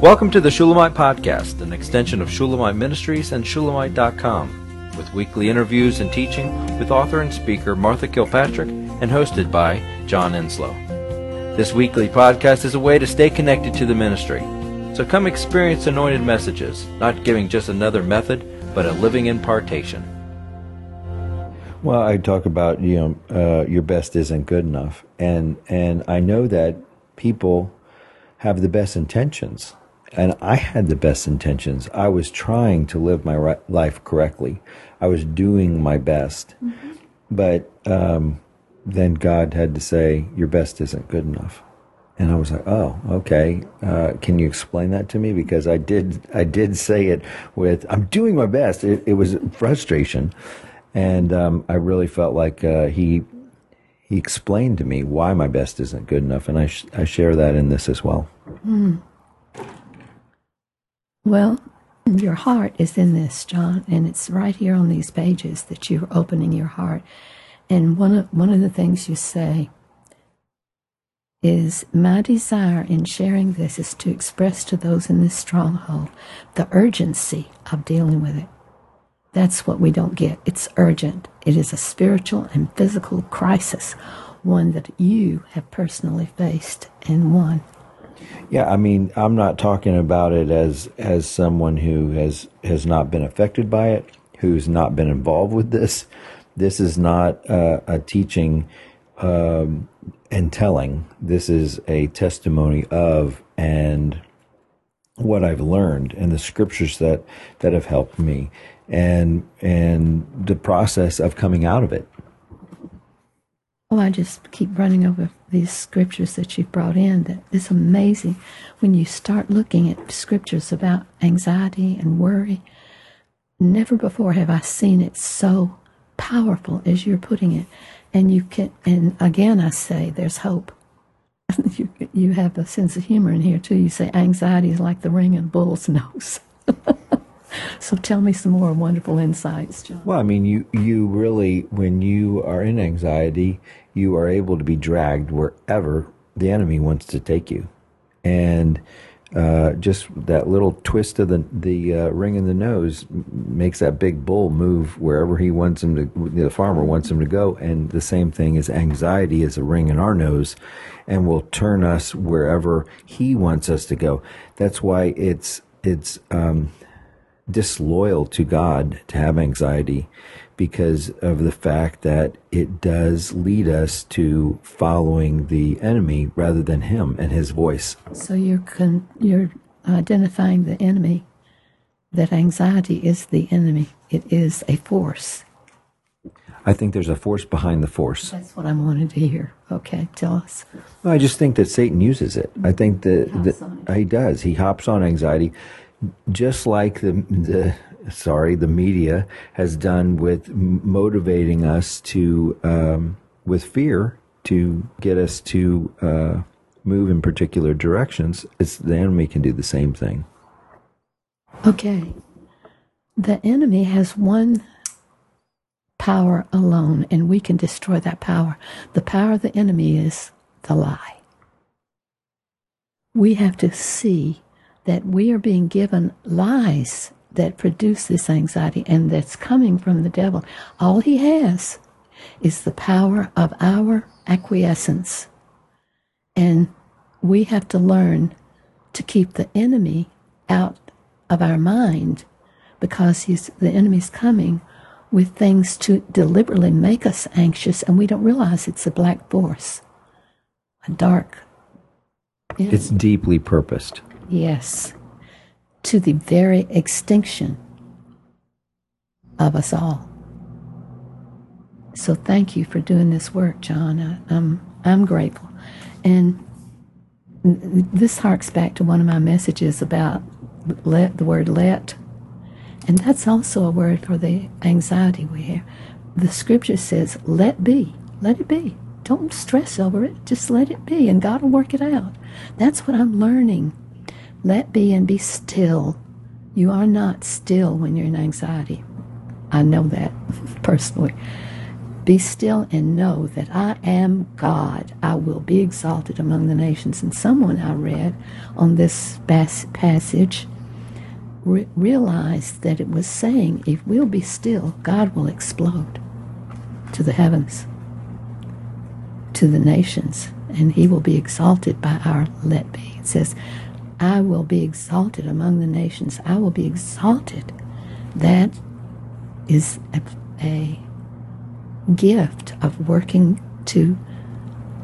Welcome to the Shulamite Podcast, an extension of Shulamite Ministries and Shulamite.com, with weekly interviews and teaching with author and speaker Martha Kilpatrick and hosted by John Enlow. This weekly podcast is a way to stay connected to the ministry. So come experience anointed messages, not giving just another method, but a living impartation. Well, I talk about you know uh, your best isn't good enough, and and I know that people have the best intentions, and I had the best intentions. I was trying to live my ri- life correctly. I was doing my best, mm-hmm. but um, then God had to say, "Your best isn't good enough." And I was like, "Oh, okay. Uh, can you explain that to me?" Because I did, I did say it with, "I'm doing my best." It, it was frustration, and um, I really felt like uh, he he explained to me why my best isn't good enough, and I sh- I share that in this as well. Mm. Well, your heart is in this, John, and it's right here on these pages that you're opening your heart. And one of one of the things you say is my desire in sharing this is to express to those in this stronghold the urgency of dealing with it. That's what we don't get. It's urgent. It is a spiritual and physical crisis, one that you have personally faced and won. Yeah, I mean, I'm not talking about it as as someone who has has not been affected by it, who's not been involved with this. This is not uh, a teaching um, and telling. This is a testimony of and what I've learned and the scriptures that that have helped me and and the process of coming out of it. Oh, I just keep running over these scriptures that you've brought in. That it's amazing when you start looking at scriptures about anxiety and worry. Never before have I seen it so powerful as you're putting it. And you can, and again, I say there's hope. you, you have a sense of humor in here too. You say anxiety is like the ring in a bull's nose. so tell me some more wonderful insights, John. Well, I mean, you you really, when you are in anxiety, you are able to be dragged wherever the enemy wants to take you, and uh, just that little twist of the the uh, ring in the nose makes that big bull move wherever he wants him to. The farmer wants him to go, and the same thing is anxiety is a ring in our nose, and will turn us wherever he wants us to go. That's why it's it's um, disloyal to God to have anxiety because of the fact that it does lead us to following the enemy rather than him and his voice. So you're con- you're identifying the enemy that anxiety is the enemy. It is a force. I think there's a force behind the force. That's what I wanted to hear. Okay, tell us. Well, I just think that Satan uses it. I think that, that he does. He hops on anxiety just like the the sorry the media has done with motivating us to um, with fear to get us to uh, move in particular directions. It's the enemy can do the same thing. Okay, the enemy has one power alone, and we can destroy that power. The power of the enemy is the lie. We have to see that we are being given lies that produce this anxiety and that's coming from the devil. All he has is the power of our acquiescence. And we have to learn to keep the enemy out of our mind because the enemy's coming with things to deliberately make us anxious and we don't realize it's a black force, a dark. Enemy. It's deeply purposed. Yes, to the very extinction of us all. So thank you for doing this work, John. I, I'm I'm grateful, and this harks back to one of my messages about let the word let, and that's also a word for the anxiety we have. The scripture says, "Let be, let it be." Don't stress over it. Just let it be, and God will work it out. That's what I'm learning let be and be still. You are not still when you're in anxiety. I know that personally. Be still and know that I am God. I will be exalted among the nations. And someone I read on this passage re- realized that it was saying, if we'll be still, God will explode to the heavens, to the nations, and he will be exalted by our let be. It says, I will be exalted among the nations. I will be exalted. That is a, a gift of working to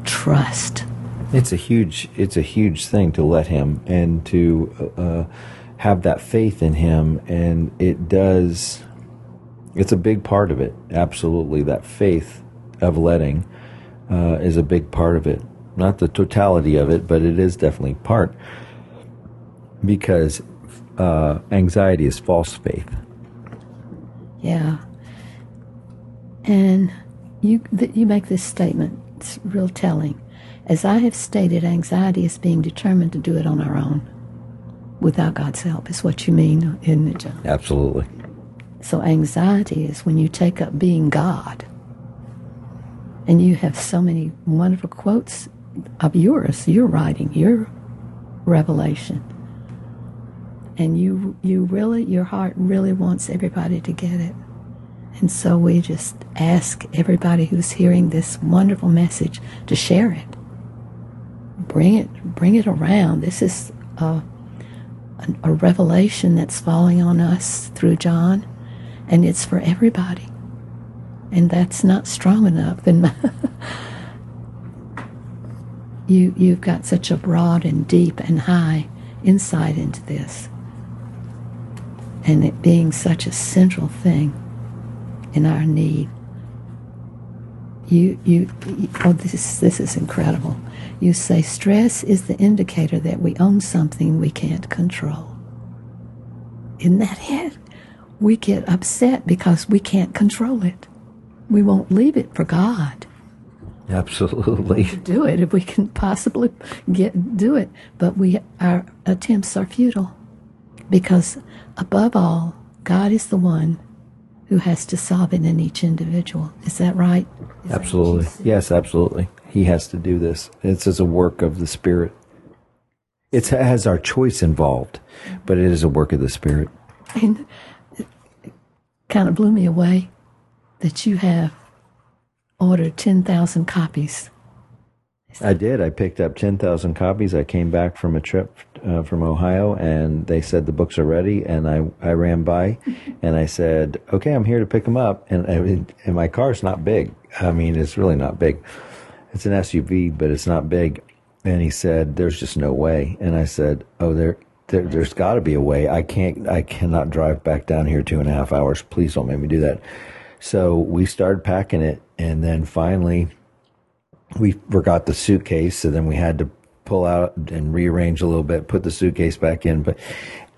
trust. It's a huge, it's a huge thing to let him and to uh, have that faith in him, and it does. It's a big part of it. Absolutely, that faith of letting uh, is a big part of it. Not the totality of it, but it is definitely part because uh, anxiety is false faith. Yeah. And you th- you make this statement. It's real telling. As I have stated, anxiety is being determined to do it on our own, without God's help. Is what you mean, isn't it, John? Absolutely. So anxiety is when you take up being God. And you have so many wonderful quotes of yours, your writing, your revelation. And you you really your heart really wants everybody to get it. And so we just ask everybody who's hearing this wonderful message to share it. Bring it bring it around. This is a, a, revelation that's falling on us through John, and it's for everybody. And that's not strong enough. And you you've got such a broad and deep and high insight into this and it being such a central thing in our need. You, you, oh, this, this is incredible. You say stress is the indicator that we own something we can't control. Isn't that it? We get upset because we can't control it. We won't leave it for God. Absolutely. Do it if we can possibly get do it, but we our attempts are futile because above all, God is the one who has to solve it in each individual. Is that right? Is absolutely. That yes, absolutely. He has to do this. It's as a work of the Spirit. It has our choice involved, but it is a work of the Spirit. And it kind of blew me away that you have ordered 10,000 copies I did. I picked up 10,000 copies. I came back from a trip uh, from Ohio and they said the books are ready. And I, I ran by and I said, okay, I'm here to pick them up. And, I, and my car's not big. I mean, it's really not big. It's an SUV, but it's not big. And he said, there's just no way. And I said, oh, there, there there's got to be a way. I can't, I cannot drive back down here two and a half hours. Please don't make me do that. So we started packing it. And then finally, we forgot the suitcase, so then we had to pull out and rearrange a little bit, put the suitcase back in. But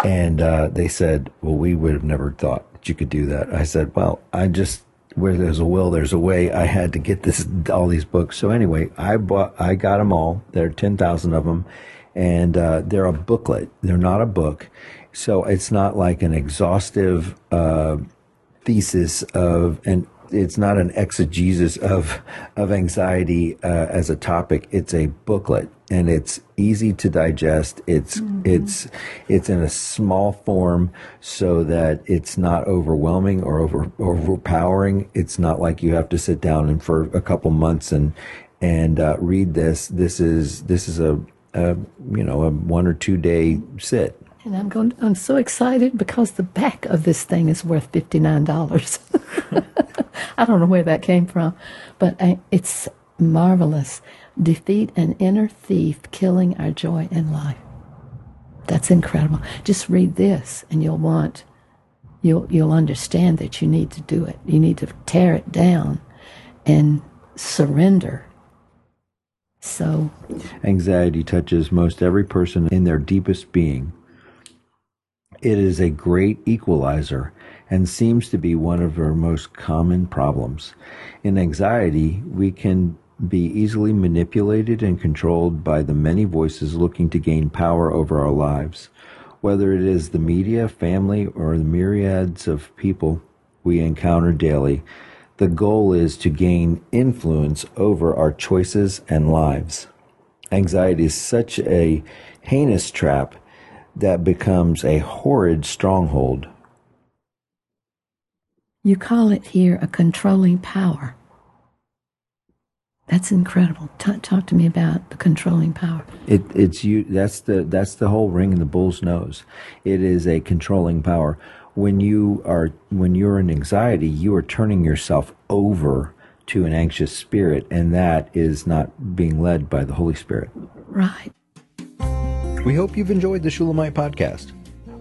and uh, they said, "Well, we would have never thought that you could do that." I said, "Well, I just where there's a will, there's a way. I had to get this all these books. So anyway, I bought, I got them all. There are ten thousand of them, and uh, they're a booklet. They're not a book, so it's not like an exhaustive uh, thesis of and it's not an exegesis of of anxiety uh, as a topic. It's a booklet, and it's easy to digest. It's mm-hmm. it's it's in a small form so that it's not overwhelming or over overpowering. It's not like you have to sit down and for a couple months and and uh, read this. This is this is a, a you know a one or two day sit. And I'm going. I'm so excited because the back of this thing is worth fifty nine dollars. I don't know where that came from, but I, it's marvelous. Defeat an inner thief, killing our joy in life. That's incredible. Just read this, and you'll want, you'll you'll understand that you need to do it. You need to tear it down, and surrender. So, anxiety touches most every person in their deepest being. It is a great equalizer and seems to be one of our most common problems. In anxiety, we can be easily manipulated and controlled by the many voices looking to gain power over our lives. Whether it is the media, family, or the myriads of people we encounter daily, The goal is to gain influence over our choices and lives. Anxiety is such a heinous trap that becomes a horrid stronghold. You call it here a controlling power. That's incredible. Talk, talk to me about the controlling power. It, it's you. That's the that's the whole ring in the bull's nose. It is a controlling power. When you are when you're in anxiety, you are turning yourself over to an anxious spirit, and that is not being led by the Holy Spirit. Right. We hope you've enjoyed the Shulamite podcast.